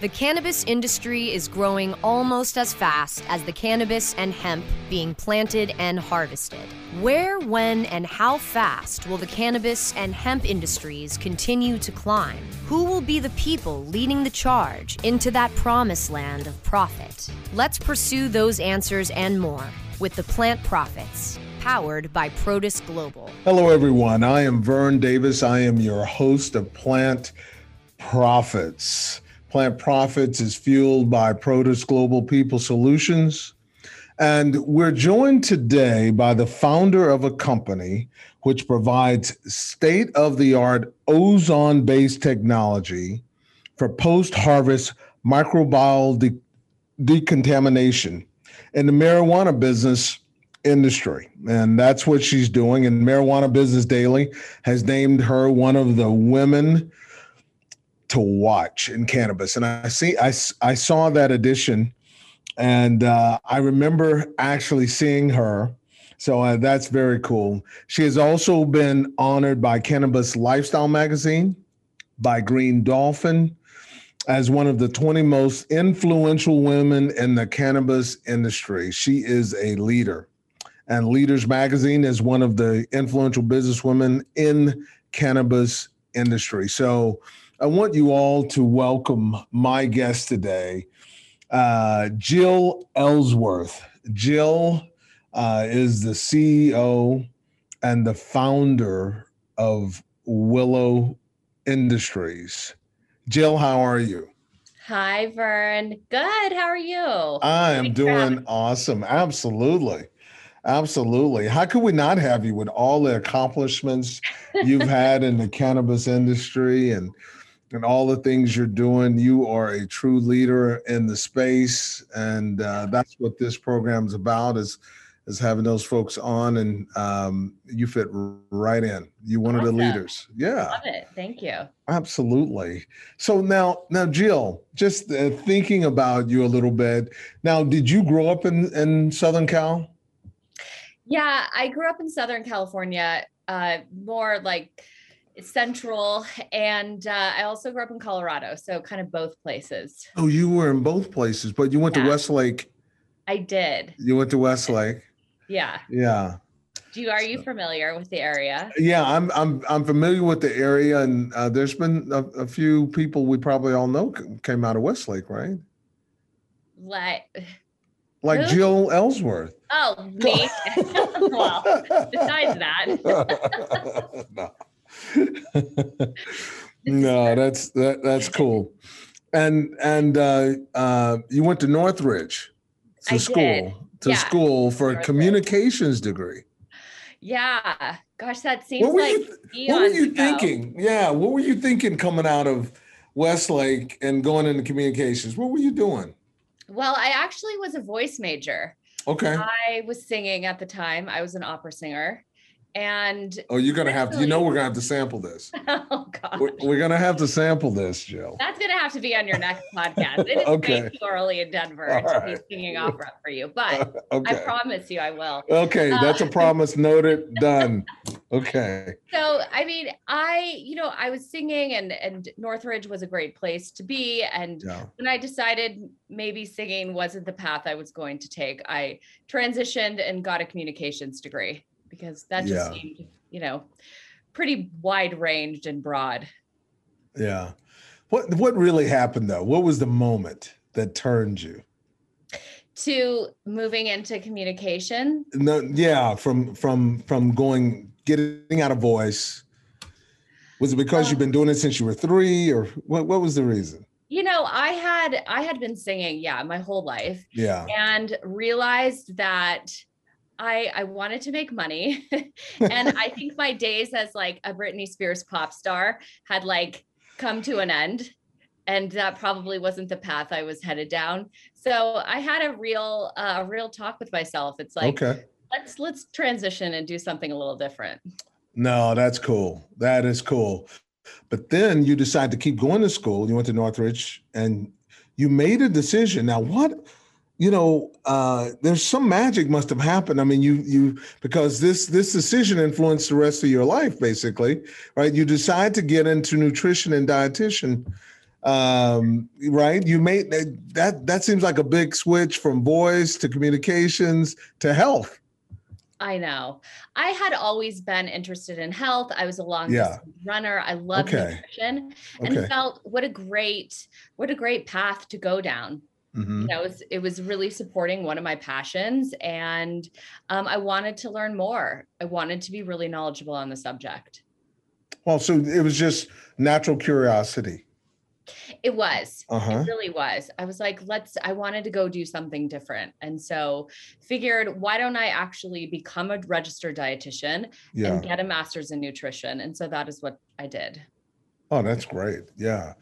The cannabis industry is growing almost as fast as the cannabis and hemp being planted and harvested. Where, when, and how fast will the cannabis and hemp industries continue to climb? Who will be the people leading the charge into that promised land of profit? Let's pursue those answers and more with the Plant Profits, powered by Protus Global. Hello, everyone. I am Vern Davis. I am your host of Plant Profits. Plant Profits is fueled by Protus Global People Solutions. And we're joined today by the founder of a company which provides state of the art ozone based technology for post harvest microbial de- decontamination in the marijuana business industry. And that's what she's doing. And Marijuana Business Daily has named her one of the women to watch in cannabis. And I see, I, I saw that edition, and uh, I remember actually seeing her. So uh, that's very cool. She has also been honored by Cannabis Lifestyle Magazine, by Green Dolphin, as one of the 20 most influential women in the cannabis industry. She is a leader. And Leaders Magazine is one of the influential businesswomen in cannabis industry. So I want you all to welcome my guest today, uh, Jill Ellsworth. Jill uh, is the CEO and the founder of Willow Industries. Jill, how are you? Hi, Vern. Good. How are you? I am doing awesome. Absolutely. Absolutely. How could we not have you with all the accomplishments you've had in the cannabis industry and and all the things you're doing. You are a true leader in the space, and uh, that's what this program's about. Is is having those folks on, and um, you fit right in. You one awesome. of the leaders. Yeah, love it. Thank you. Absolutely. So now, now, Jill, just uh, thinking about you a little bit. Now, did you grow up in in Southern Cal? Yeah, I grew up in Southern California. Uh, more like central and uh, i also grew up in colorado so kind of both places oh you were in both places but you went yeah. to westlake i did you went to westlake yeah yeah do you are you familiar with the area yeah i'm i'm i'm familiar with the area and uh, there's been a, a, few people we probably all know came out of westlake right like like Who? Jill Ellsworth. Oh, me. well, besides that. no. no, that's that, that's cool. And and uh, uh, you went to Northridge to I school did. to yeah. school for Northridge. a communications degree. Yeah, gosh, that seems what like you, what were you thinking? Yeah, what were you thinking coming out of Westlake and going into communications? What were you doing? Well, I actually was a voice major. Okay. I was singing at the time. I was an opera singer. And oh, you're gonna have to. You know, we're gonna have to sample this. oh God, we're, we're, gonna have to sample this, Jill. That's gonna have to be on your next podcast. It is okay. way too early in Denver All to right. be singing opera for you, but okay. I promise you, I will. Okay, uh, that's a promise. Noted. Done. Okay. So, I mean, I, you know, I was singing, and and Northridge was a great place to be, and yeah. when I decided maybe singing wasn't the path I was going to take, I transitioned and got a communications degree because that just yeah. seemed, you know, pretty wide ranged and broad. Yeah. What what really happened though? What was the moment that turned you? To moving into communication? No, yeah, from from from going getting out of voice. Was it because um, you've been doing it since you were three, or what? What was the reason? you know i had i had been singing yeah my whole life yeah and realized that I I wanted to make money. and I think my days as like a Britney Spears pop star had like come to an end. And that probably wasn't the path I was headed down. So I had a real uh, a real talk with myself. It's like okay. let's let's transition and do something a little different. No, that's cool. That is cool. But then you decide to keep going to school. You went to Northridge and you made a decision. Now, what you know, uh, there's some magic must have happened. I mean, you you because this this decision influenced the rest of your life, basically, right? You decide to get into nutrition and dietitian. um, right? You made that. That seems like a big switch from voice to communications to health. I know. I had always been interested in health. I was a long yeah. runner. I love okay. nutrition and okay. felt what a great, what a great path to go down. Mm-hmm. You know, it was, it was really supporting one of my passions, and um, I wanted to learn more. I wanted to be really knowledgeable on the subject. Well, so it was just natural curiosity. It was. Uh-huh. It really was. I was like, let's, I wanted to go do something different. And so figured, why don't I actually become a registered dietitian yeah. and get a master's in nutrition? And so that is what I did. Oh, that's great. Yeah.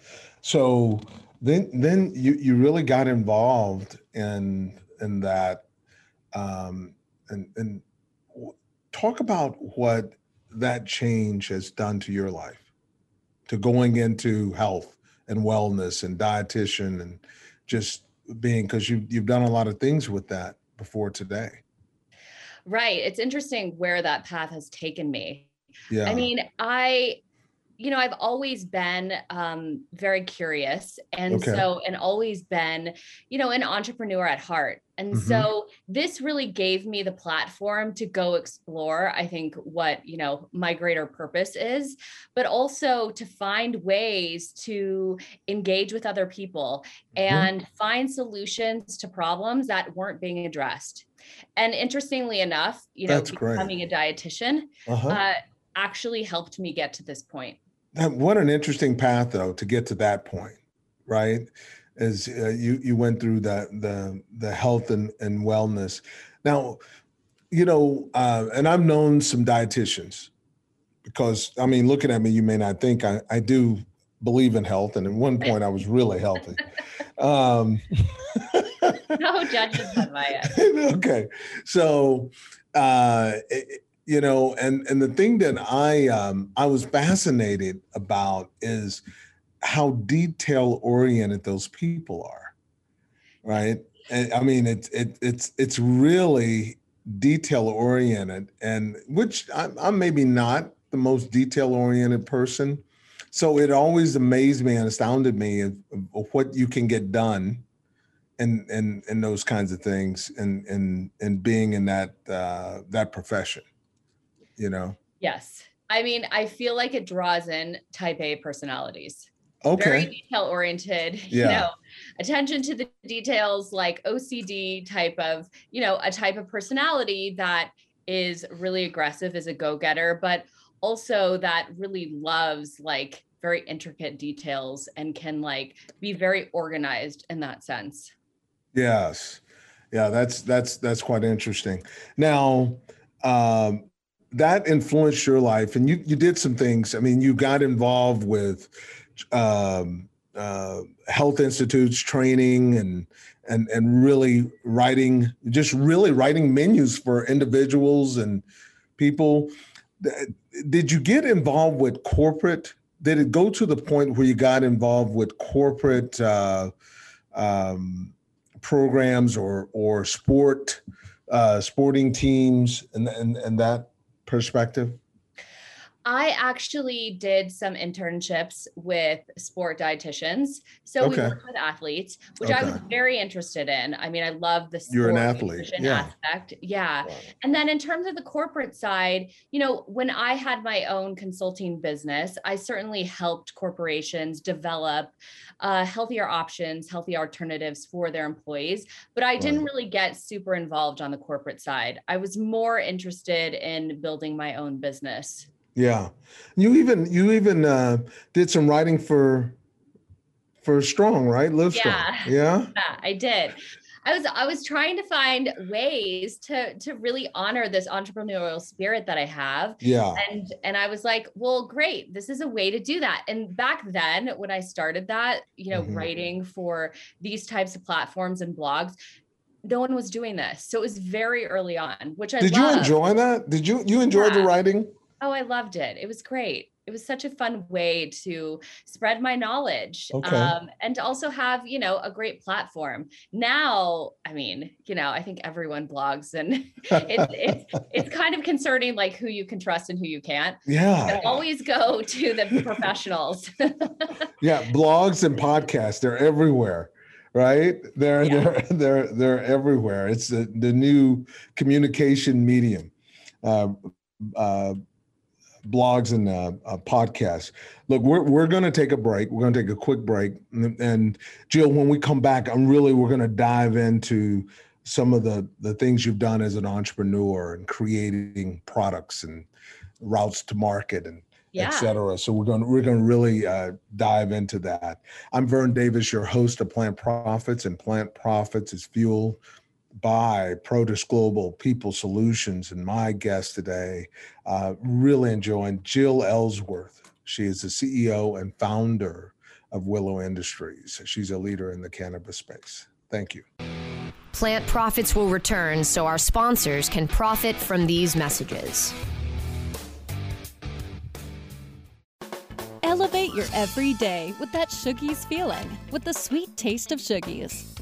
So then then you you really got involved in in that um and and talk about what that change has done to your life to going into health and wellness and dietitian and just being because you you've done a lot of things with that before today. Right it's interesting where that path has taken me. Yeah. i mean i you know i've always been um, very curious and okay. so and always been you know an entrepreneur at heart and mm-hmm. so this really gave me the platform to go explore i think what you know my greater purpose is but also to find ways to engage with other people mm-hmm. and find solutions to problems that weren't being addressed and interestingly enough you know That's becoming great. a dietitian uh-huh. uh, actually helped me get to this point what an interesting path, though, to get to that point, right? As uh, you you went through the the the health and, and wellness. Now, you know, uh, and I've known some dietitians because I mean, looking at me, you may not think I, I do believe in health, and at one point I was really healthy. Um, no judgment on my end. okay, so uh, it, you know and and the thing that i um i was fascinated about is how detail oriented those people are right? And, i mean it's it, it's it's really detail oriented and which I'm, I'm maybe not the most detail oriented person so it always amazed me and astounded me of, of what you can get done and and and those kinds of things and and and being in that uh, that profession you know? Yes. I mean, I feel like it draws in type A personalities. Okay. Very detail oriented, yeah. you know, attention to the details, like OCD type of, you know, a type of personality that is really aggressive as a go getter, but also that really loves like very intricate details and can like be very organized in that sense. Yes. Yeah, that's that's that's quite interesting. Now, um, that influenced your life and you you did some things. I mean you got involved with um, uh, health institutes training and and and really writing just really writing menus for individuals and people. Did you get involved with corporate? Did it go to the point where you got involved with corporate uh, um, programs or or sport uh, sporting teams and, and and that perspective? I actually did some internships with sport dietitians. So okay. we worked with athletes, which okay. I was very interested in. I mean, I love the sport You're an athlete. Yeah. aspect. Yeah. Wow. And then in terms of the corporate side, you know, when I had my own consulting business, I certainly helped corporations develop uh, healthier options, healthy alternatives for their employees. But I didn't really get super involved on the corporate side. I was more interested in building my own business. Yeah, you even you even uh, did some writing for for Strong, right? Live Strong. Yeah, yeah, yeah I did. I was I was trying to find ways to to really honor this entrepreneurial spirit that I have. Yeah. And and I was like, well, great. This is a way to do that. And back then when I started that, you know, mm-hmm. writing for these types of platforms and blogs, no one was doing this. So it was very early on, which I Did loved. you enjoy that? Did you you enjoy yeah. the writing? Oh, I loved it. It was great. it was such a fun way to spread my knowledge Okay. um, and to also have you know a great platform now i mean you know i think everyone blogs and it's it's it's kind of concerning like who you can trust and who you can't yeah. So always go to the professionals Yeah, blogs and podcasts, they're everywhere, right? They're Yeah. they're they're they're everywhere. It's the, the new communication medium. Uh, uh, blogs and uh, uh, podcasts. Look, we're we're going to take a break. We're going to take a quick break, and, and Jill, when we come back, I'm really we're going to dive into some of the the things you've done as an entrepreneur and creating products and routes to market and yeah et cetera. So we're going to, we're going to really uh, dive into that. I'm Vern Davis, your host of Plant Profits, and Plant Profits is fueled by Produce Global People Solutions. And my guest today, uh, really enjoying Jill Ellsworth. She is the CEO and founder of Willow Industries. She's a leader in the cannabis space. Thank you. Plant Profits will return so our sponsors can profit from these messages. Elevate your everyday with that Shoogies feeling with the sweet taste of Shoogies.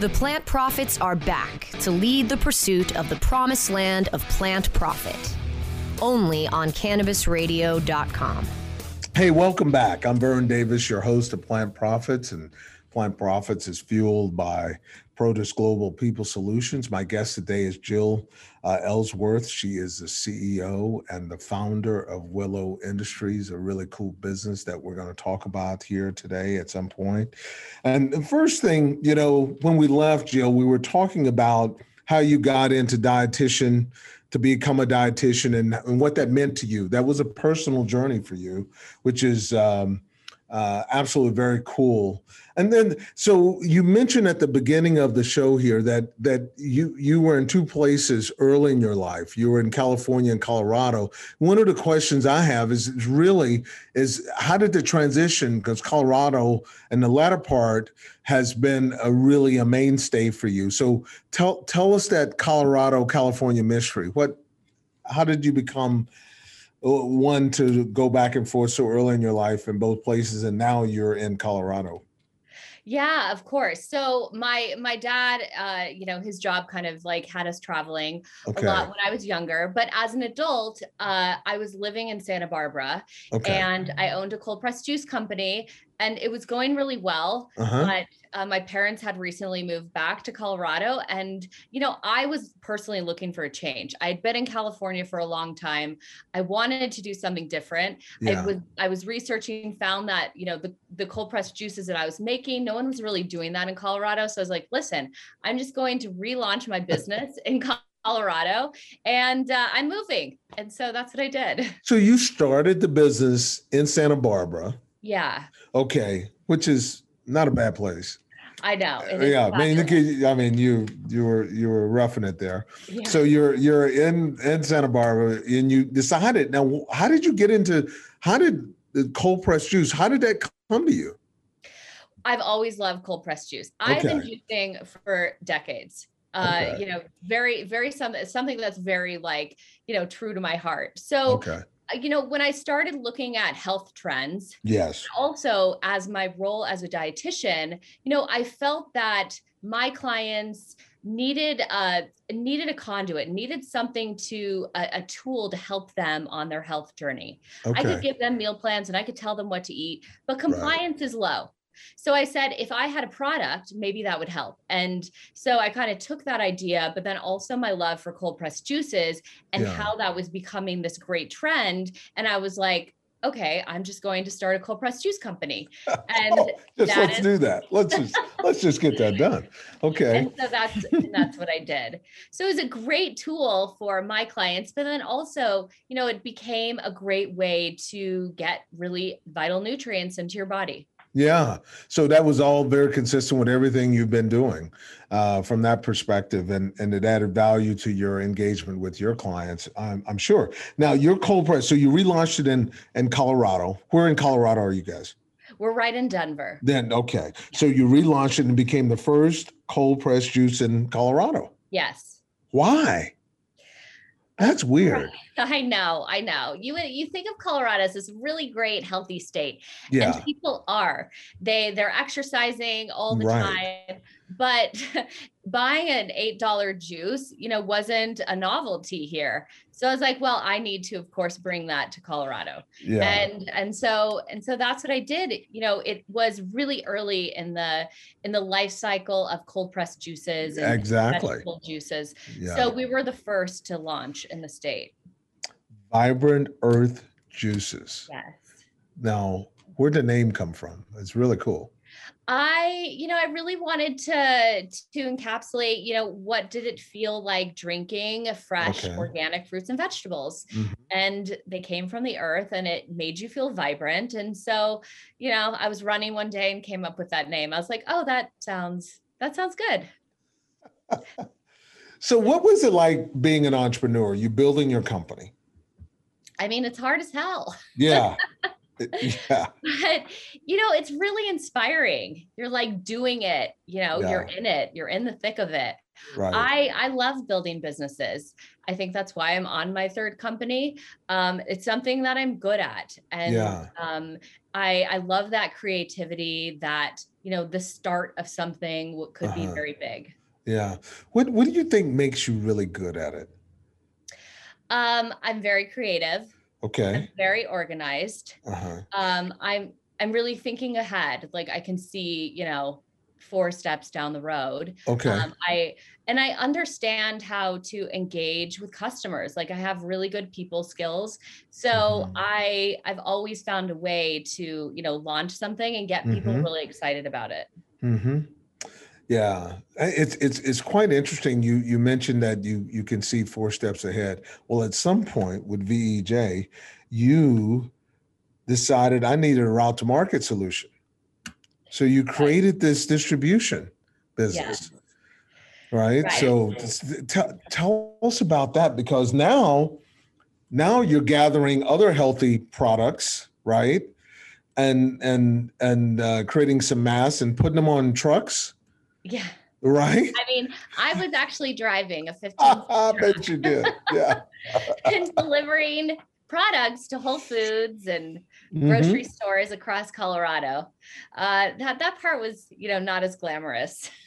The Plant Profits are back to lead the pursuit of the promised land of plant profit. Only on cannabisradio.com. Hey, welcome back. I'm Vern Davis, your host of Plant Profits, and Plant Profits is fueled by Produce Global People Solutions. My guest today is Jill uh, Ellsworth. She is the CEO and the founder of Willow Industries, a really cool business that we're going to talk about here today at some point. And the first thing, you know, when we left, Jill, we were talking about how you got into dietitian to become a dietitian and, and what that meant to you. That was a personal journey for you, which is um, uh, absolutely very cool. And then, so you mentioned at the beginning of the show here that that you you were in two places early in your life. You were in California and Colorado. One of the questions I have is, is really is how did the transition? Because Colorado and the latter part has been a really a mainstay for you. So tell tell us that Colorado California mystery. What how did you become one to go back and forth so early in your life in both places and now you're in Colorado? Yeah, of course. So my my dad, uh, you know, his job kind of like had us traveling Okay. a lot when I was younger. But as an adult, uh, I was living in Santa Barbara Okay. and I owned a cold pressed juice company, and it was going really well. uh-huh. But uh, my parents had recently moved back to Colorado, and you know, I was personally looking for a change. I'd been in California for a long time. I wanted to do something different. Yeah. I was I was researching, found that you know the the cold pressed juices that I was making, no one was really doing that in Colorado. So I was like, listen, I'm just going to relaunch my business in Colorado, and uh, I'm moving. And so that's what I did. So you started the business in Santa Barbara. Yeah, Okay, which is not a bad place. I know. Yeah, I mean, I mean, you you were you were roughing it there. Yeah. So you're you're in in Santa Barbara, and you decided. Now, how did you get into? How did the cold pressed juice? How did that come to you? I've always loved cold pressed juice. I've been Okay. juicing for decades. Uh, Okay. you know, very, very some something that's very like, you know, true to my heart. So, Okay. Uh, you know, when I started looking at health trends, Yes. also as my role as a dietitian, you know, I felt that my clients needed uh needed a conduit needed something to a, a tool to help them on their health journey I could give them meal plans and I could tell them what to eat, but compliance is low. So I said, if I had a product, maybe that would help. And so I kind of took that idea, but then also my love for cold pressed juices and Yeah. how that was becoming this great trend. And I was like, okay, I'm just going to start a cold pressed juice company. And just let's is- do that. Let's just let's just get that done. Okay. And so that's that's what I did. So it was a great tool for my clients, but then also, you know, it became a great way to get really vital nutrients into your body. Yeah. So that was all very consistent with everything you've been doing uh, from that perspective, and and it added value to your engagement with your clients. I'm, I'm sure. Now, your cold press. So you relaunched it in in Colorado. Where in Colorado are you guys? We're right in Denver. Then okay. So you relaunched it and became the first cold press juice in Colorado. Yes. Why? That's weird. I know, I know. You you think of Colorado as this really great healthy state. Yeah. And people are. They they're exercising all the Right. time. But buying an $8 juice, you know, wasn't a novelty here. So I was like, well, I need to of course bring that to Colorado. Yeah. And and so and so that's what I did. You know, it was really early in the in the life cycle of cold pressed juices and Exactly. juices. yeah. So we were the first to launch in the state. Vibrant Earth Juices. Yes. Now, where'd the name come from? It's really cool. I, you know, I really wanted to to encapsulate, you know, what did it feel like drinking fresh Okay. organic fruits and vegetables? Mhm. And they came from the earth and it made you feel vibrant. And so, you know, I was running one day and came up with that name. I was like, "Oh, that sounds that sounds good." So, what was it like being an entrepreneur? You building your company? I mean, it's hard as hell. Yeah. yeah. but you know it's really inspiring you're like doing it you know you're in it you're in the thick of it Right. i i love building businesses i think that's why i'm on my third company um it's something that i'm good at and Yeah. um i i love that creativity that you know the start of something could be Uh-huh. very big yeah. What What do you think makes you really good at it? um i'm very creative i'm Okay. very organized Uh huh. um i'm i'm really thinking ahead like i can see you know four steps down the road Okay. um, i and i understand how to engage with customers like i have really good people skills so Mhm. i i've always found a way to you know launch something and get people Mhm. really excited about it hmm Yeah, it's it's it's quite interesting. You you mentioned that you you can see four steps ahead. Well, at some point with VEJ, you decided I needed a route to market solution. So you created this distribution business. Right? Right. So tell tell us about that because now now you're gathering other healthy products, right? And and and uh, creating some mass and putting them on trucks, yeah right? i mean i was actually driving a 15 I bet you did. Yeah. and delivering products to whole foods and Mhm. grocery stores across colorado uh that that part was you know not as glamorous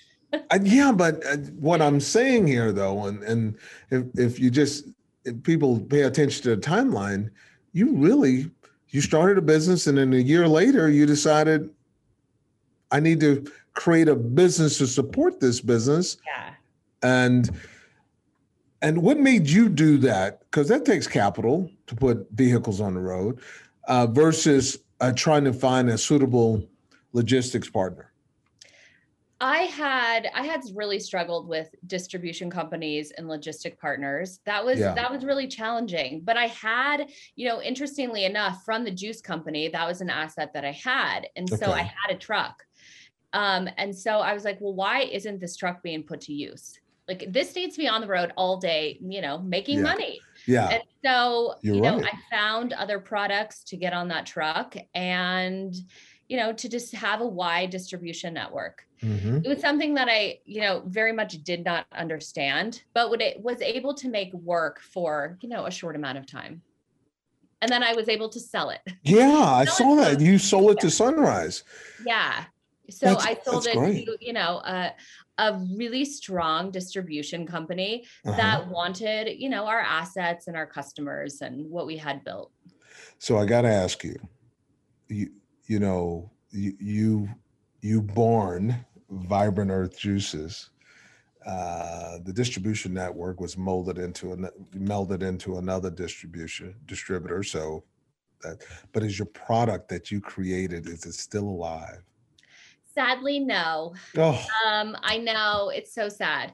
Uh, yeah, but uh, what I'm saying here, though, and and if if you just if people pay attention to the timeline, you really you started a business, and then a year later, you decided I need to create a business to support this business, yeah and and what made you do that? Because that takes capital to put vehicles on the road, uh, versus uh, trying to find a suitable logistics partner. I had I had really struggled with distribution companies and logistic partners. That was Yeah. that was really challenging. But I had, you know, interestingly enough, from the juice company, that was an asset that I had. And so I had a truck. Um, and so I was like, well, why isn't this truck being put to use? Like this needs to be on the road all day, you know, making Yeah. money. Yeah. And so, You're you know, right. I found other products to get on that truck and, you know, to just have a wide distribution network hmm it was something that I, you know, very much did not understand, but what it was able to make work for, you know, a short amount of time. And then I was able to sell it. Yeah, I saw that. You sold it to Sunrise. Yeah. So That's- I sold it great. to, you know, a, a really strong distribution company Uh-huh. that wanted, you know, our assets and our customers and what we had built. So I got to ask you, you you know, you you you born Vibrant Earth Juices. Uh, the distribution network was molded into an, melded into another distribution distributor. So that, but is your product that you created is it still alive? Sadly, no. Oh, Um, I know it's so sad.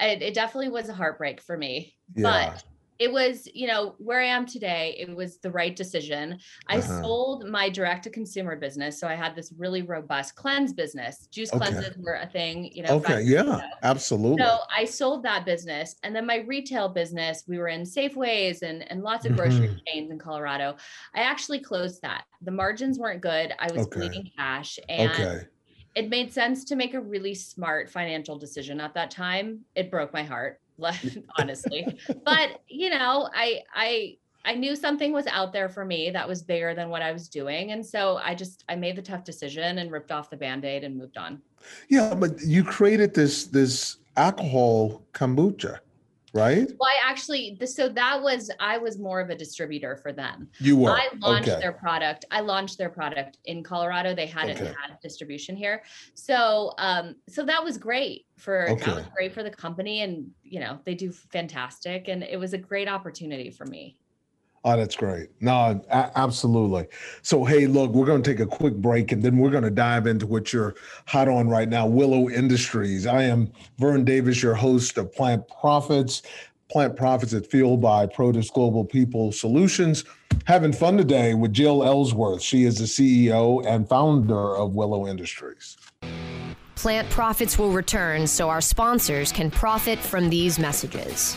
It, it definitely was a heartbreak for me, yeah. but it was, you know, where I am today, it was the right decision. I Uh-huh. sold my direct to consumer business. So I had this really robust cleanse business. Juice Okay. cleanses were a thing, you know. Okay. Yeah. ago. Absolutely. So I sold that business. And then my retail business, we were in Safeways and, and lots of grocery Mhm. chains in Colorado. I actually closed that. The margins weren't good. I was Okay. bleeding cash. And okay. It made sense to make a really smart financial decision at that time. It broke my heart, honestly. but you know, I I I knew something was out there for me that was bigger than what I was doing. And so I just I made the tough decision and ripped off the band-aid and moved on. Yeah, but you created this this alcohol kombucha, right? Well, I actually so that was I was more of a distributor for them. You were. I launched okay. their product. I launched their product in Colorado. They hadn't Okay. had distribution here. So um so that was great for okay. that was great for the company and you know, they do fantastic and it was a great opportunity for me. Oh, that's great. No, absolutely. So, hey, look, we're going to take a quick break and then we're going to dive into what you're hot on right now Willow Industries. I am Vern Davis, your host of Plant Profits. Plant Profits is fueled by Produce Global People Solutions. Having fun today with Jill Ellsworth. She is the CEO and founder of Willow Industries. Plant profits will return so our sponsors can profit from these messages.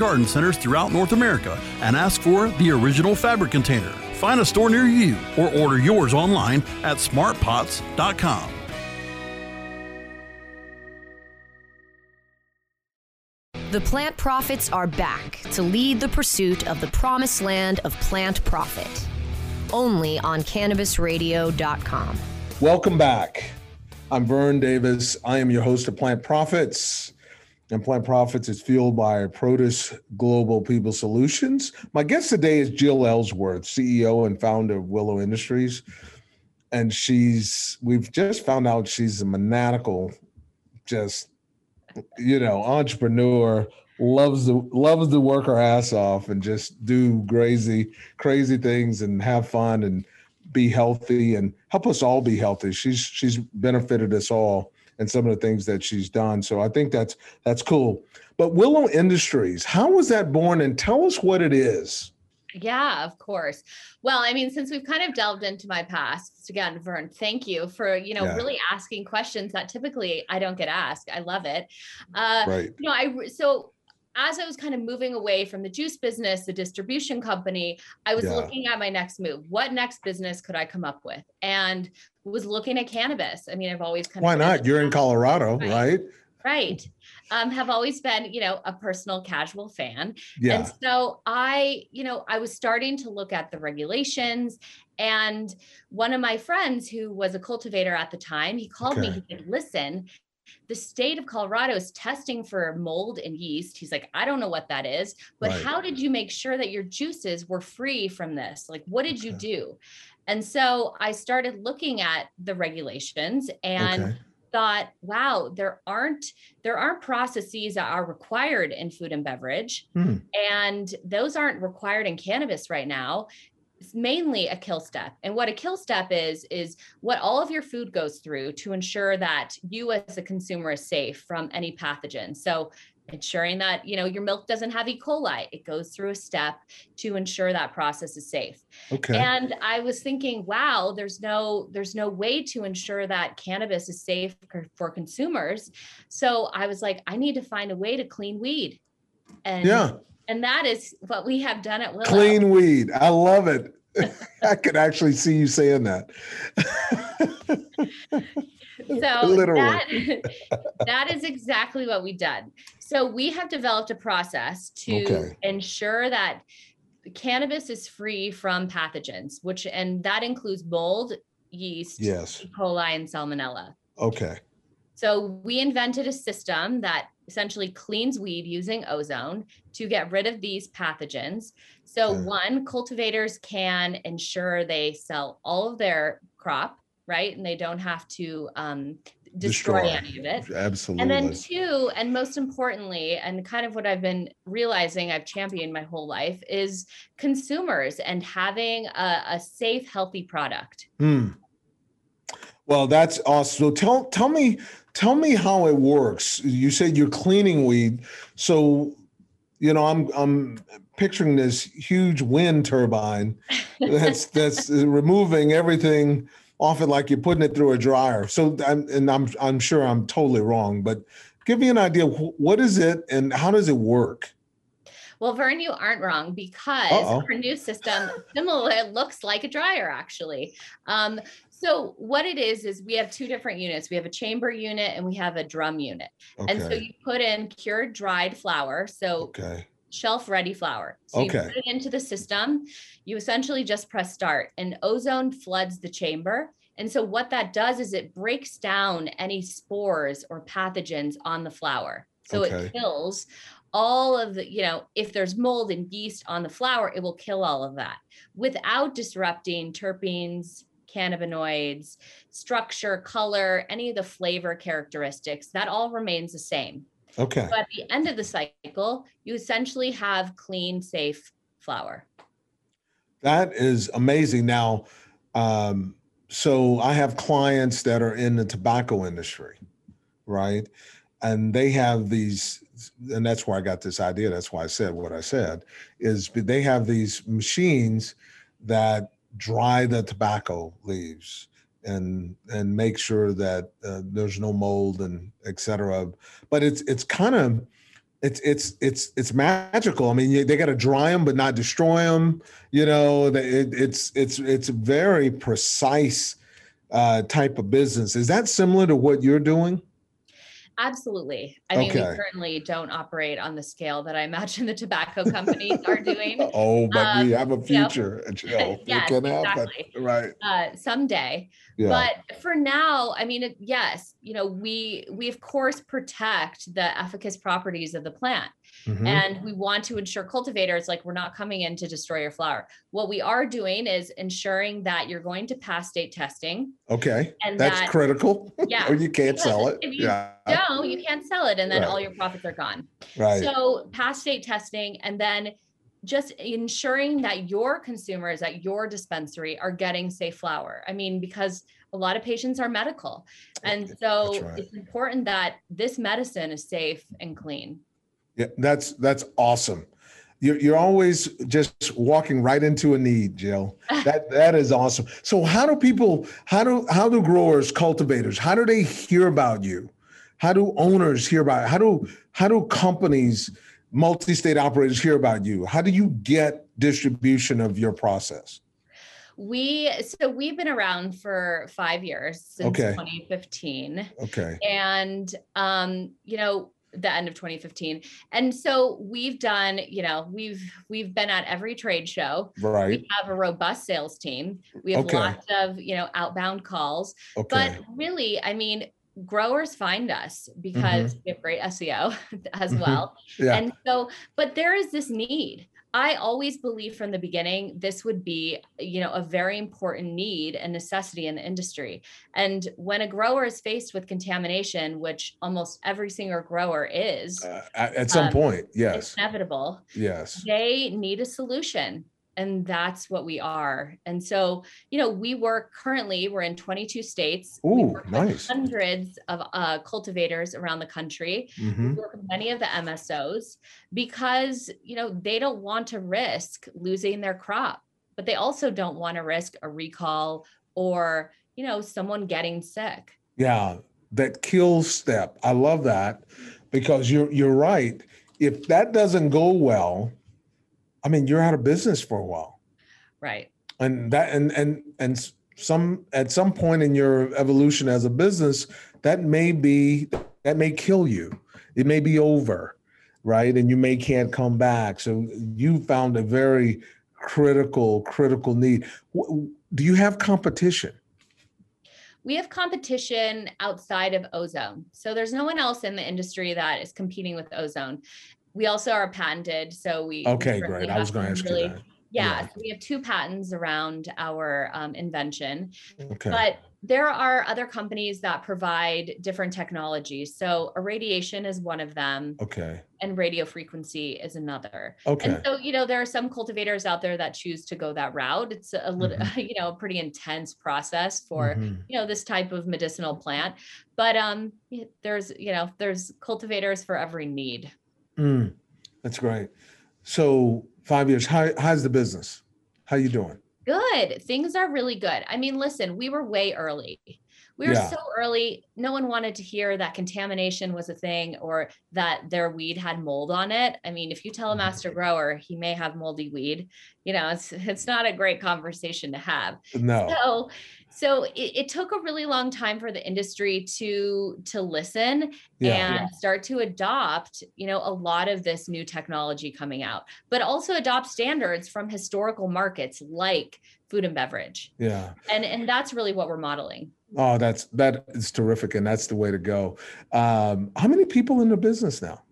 garden centers throughout North America and ask for the original fabric container. Find a store near you or order yours online at smartpots.com. The plant profits are back to lead the pursuit of the promised land of plant profit. Only on cannabisradio.com. Welcome back. I'm Vern Davis. I am your host of Plant Profits. Plant Profits is fueled by Produce Global People Solutions. My guest today is Jill Ellsworth, CEO and founder of Willow Industries. And she's, we've just found out she's a maniacal, just, you know, entrepreneur, loves to loves to work her ass off and just do crazy, crazy things and have fun and be healthy and help us all be healthy. She's she's benefited us all in some of the things that she's done. So I think that's that's cool. But Willow Industries, how was that born? And tell us what it is. Yeah, of course. Well, I mean, since we've kind of delved into my past, again, Vern, thank you for, you know, Yeah. really asking questions that typically I don't get asked. I love it. Uh, Right. you know, I so as I was kind of moving away from the juice business, the distribution company, I was Yeah. looking at my next move. What next business could I come up with? And was looking at cannabis. I mean, I've always kind Why of been not? You're in Colorado, Right. right? right. Um, have always been, you know, a personal casual fan. Yeah. And so I, you know, I was starting to look at the regulations. And one of my friends who was a cultivator at the time, he called me, he said, listen, the state of Colorado is testing for mold and yeast. He's like, I don't know what that is, but Right. how did you make sure that your juices were free from this? Like, what did you do? And so I started looking at the regulations and okay. thought wow there aren't there aren't processes that are required in food and beverage Hmm. and those aren't required in cannabis right now mainly a kill step. And what a kill step is is what all of your food goes through to ensure that you as a consumer is safe from any pathogen so ensuring that you know your milk doesn't have e. coli it goes through a step to ensure that process is safe. Okay. and i was thinking wow there's no there's no way to ensure that cannabis is safe for, for consumers. So i was like i need to find a way to clean weed. And yeah. And that is what we have done at willow Clean weed. I love it. I could actually see you saying that. so Literally. that, that is exactly what we've done. So we have developed a process to Okay. ensure that cannabis is free from pathogens, which and that includes mold, yeast, Yes. E. coli, and salmonella. Okay. So we invented a system that essentially cleans weed using ozone to get rid of these pathogens. So one, cultivators can ensure they sell all of their crop, right? And they don't have to um, destroy, Destroy. any of it. Absolutely. And then two, and most importantly, and kind of what I've been realizing I've championed my whole life is consumers and having a, a safe, healthy product. Hmm. Well, that's awesome. So tell tell me tell me how it works. You said you're cleaning weed, so you know I'm I'm picturing this huge wind turbine that's that's removing everything off it like you're putting it through a dryer. So I'm, and I'm I'm sure I'm totally wrong, but give me an idea. What is it and how does it work? Well, Vern, you aren't wrong because Uh-oh. our new system similar looks like a dryer actually. Um, so what it is is we have two different units. We have a chamber unit and we have a drum unit. Okay. And so you put in cured dried flower, so Okay. shelf ready flower. So you put it into the system. You essentially just press start, and ozone floods the chamber. And so what that does is it breaks down any spores or pathogens on the flower. So Okay. it kills all of the, you know, if there's mold and yeast on the flower, it will kill all of that without disrupting terpenes, cannabinoids, structure, color, any of the flavor characteristics. That all remains the same. Okay. So at the end of the cycle, you essentially have clean, safe flower. That is amazing. Now, um, so I have clients that are in the tobacco industry, right? And they have these, and that's where I got this idea. That's why I said what I said, is they have these machines that dry the tobacco leaves and and make sure that uh, there's no mold and et cetera. But it's it's kind of it's it's it's it's magical. I mean, they got to dry them but not destroy them. You know, it, it's it's it's very precise uh, type of business. Is that similar to what you're doing? Absolutely. I mean, we certainly don't operate on the scale that I imagine the tobacco companies are doing. Oh, but we Um, have a you know, future, yes, it can happen, exactly. right? Uh, someday, Yeah. but for now, I mean, it, yes, you know, we we of course protect the efficacious properties of the plant. Mhm. and we want to ensure cultivators like we're not coming in to destroy your flower what we are doing is ensuring that you're going to pass state testing okay, and that's that- critical. Yeah. or you can't sell it. if you yeah, no you can't sell it and then Right. all your profits are gone right. so pass state testing and then just ensuring that your consumers at your dispensary are getting safe flower i mean because a lot of patients are medical and so right. it's important that this medicine is safe and clean Yeah, that's that's awesome. You're you're always just walking right into a need, Jill. That that is awesome. So how do people how do how do growers, cultivators, how do they hear about you? How do owners hear about it? How do how do companies, multi-state operators hear about you? How do you get distribution of your process? We so we've been around for five years since Okay. 2015, Okay. and um, you know the end of 2015, and so we've done, you know, we've we've been at every trade show. Right. We have a robust sales team. We have Okay. lots of you know outbound calls, Okay. but really, I mean, growers find us because we have great SEO as Mhm. well. Yeah. And so, but there is this need. I always believed from the beginning this would be, you know, a very important need and necessity in the industry. And when a grower is faced with contamination, which almost every single grower is, Uh, at, some um, point, it's yes. inevitable. Yes. They need a solution. And that's what we are. And so, you know, we work currently, we're in 22 states. we Ooh, with nice. hundreds of uh, cultivators around the country Mhm. we work with many of the MSOs because you know they don't want to risk losing their crop, but they also don't want to risk a recall or you know someone getting sick. Yeah, that kill step. I love that because you're you're right. If that doesn't go well, I mean, you're out of business for a while. Right. And that and and and some at some point in your evolution as a business, that may be that may kill you. It may be over, right? And you may can't come back. So you found a very critical, critical need. Do you have competition? we have competition outside of ozone. So there's no one else in the industry that is competing with ozone. We also are patented. So we okay, great. I was going to ask really, you that. Yeah, yeah. So we have two patents around our um, invention. Okay. But there are other companies that provide different technologies. So irradiation is one of them. Okay. And radio frequency is another. Okay. And so, you know, there are some cultivators out there that choose to go that route. It's a little, mm-hmm. you know, a pretty intense process for, mm-hmm. you know, this type of medicinal plant. But um there's, you know, there's cultivators for every need. Mm, that's great. So five years, how, how's the business? How you doing? Good. Things are really good. I mean, listen, we were way early. We were yeah. so early. No one wanted to hear that contamination was a thing or that their weed had mold on it. I mean, if you tell a mm-hmm. master grower he may have moldy weed, you know, it's it's not a great conversation to have. No. So so it, it, took a really long time for the industry to to listen yeah, and yeah. start to adopt you know a lot of this new technology coming out but also adopt standards from historical markets like food and beverage. Yeah. And and that's really what we're modeling. Oh that's that is terrific and that's the way to go. Um, how many people in the business now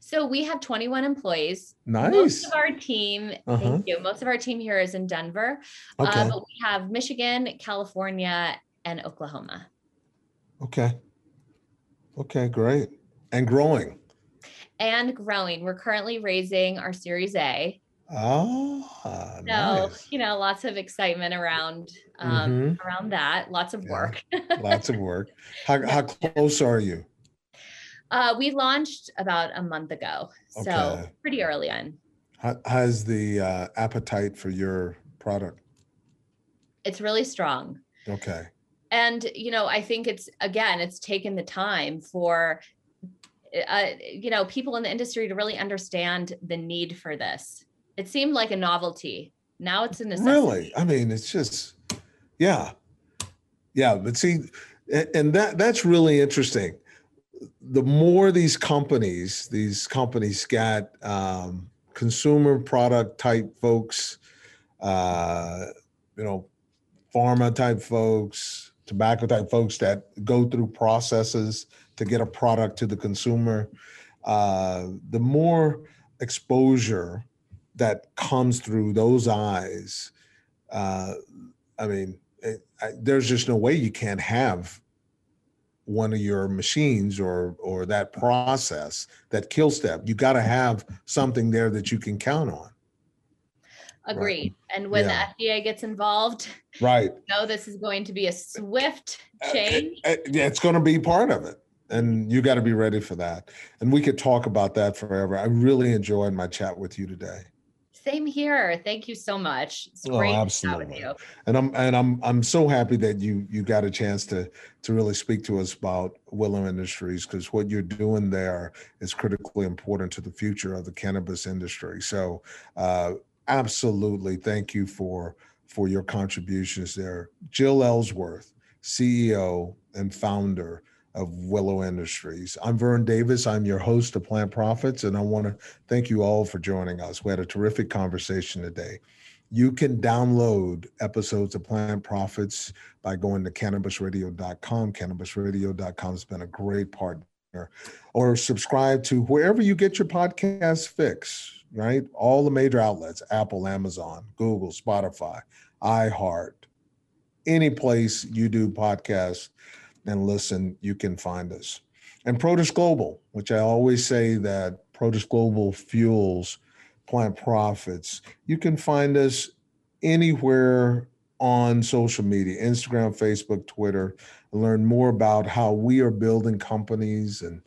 so we have 21 employees. Nice. Most of our team, uh-huh. thank you. Most of our team here is in Denver. Okay. Uh, but we have Michigan, California, and Oklahoma. Okay. Okay, great. And growing. And growing. We're currently raising our Series A. Oh, so nice. you know, lots of excitement around um, mm-hmm. around that. Lots of work. Yeah. lots of work. How how close are you? Uh, we launched about a month ago, so okay. pretty early on. How, how's the uh, appetite for your product? It's really strong. Okay. And you know, I think it's again, it's taken the time for uh, you know people in the industry to really understand the need for this. It seemed like a novelty. Now it's a necessity. Really, I mean, it's just yeah, yeah. But see, and that that's really interesting the more these companies, these companies got um, consumer product type folks, uh, you know, pharma type folks, tobacco type folks that go through processes to get a product to the consumer, uh, the more exposure that comes through those eyes, uh, I mean, it, I, there's just no way you can't have one of your machines or or that process that kill step you got to have something there that you can count on. Agreed. Right. and when yeah. the fda gets involved right. no this is going to be a swift uh, change. it's going to be part of it and you got to be ready for that. And we could talk about that forever. I really enjoyed my chat with you today same here. Thank you so much. It's oh, great absolutely. to with you. And I'm and I'm I'm so happy that you you got a chance to to really speak to us about Willow Industries because what you're doing there is critically important to the future of the cannabis industry. So uh, absolutely, thank you for for your contributions there, Jill Ellsworth, CEO and founder of Willow Industries. I'm Vern Davis. I'm your host of Plant Profits, and I want to thank you all for joining us. We had a terrific conversation today. You can download episodes of Plant Profits by going to cannabisradio.com. Cannabisradio.com has been a great partner. Or subscribe to wherever you get your podcast fix, right? All the major outlets Apple, Amazon, Google, Spotify, iHeart, any place you do podcasts and listen, you can find us. And Protis Global, which I always say that Protis Global fuels plant profits. You can find us anywhere on social media Instagram, Facebook, Twitter, learn more about how we are building companies and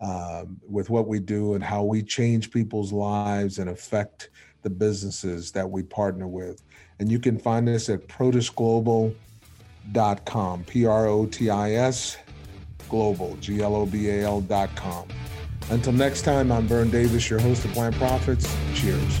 um, with what we do and how we change people's lives and affect the businesses that we partner with. And you can find us at Protis Global dot com, P R O T I S global, G L O B A L dot com. Until next time, I'm Vern Davis, your host of Plant Profits. Cheers.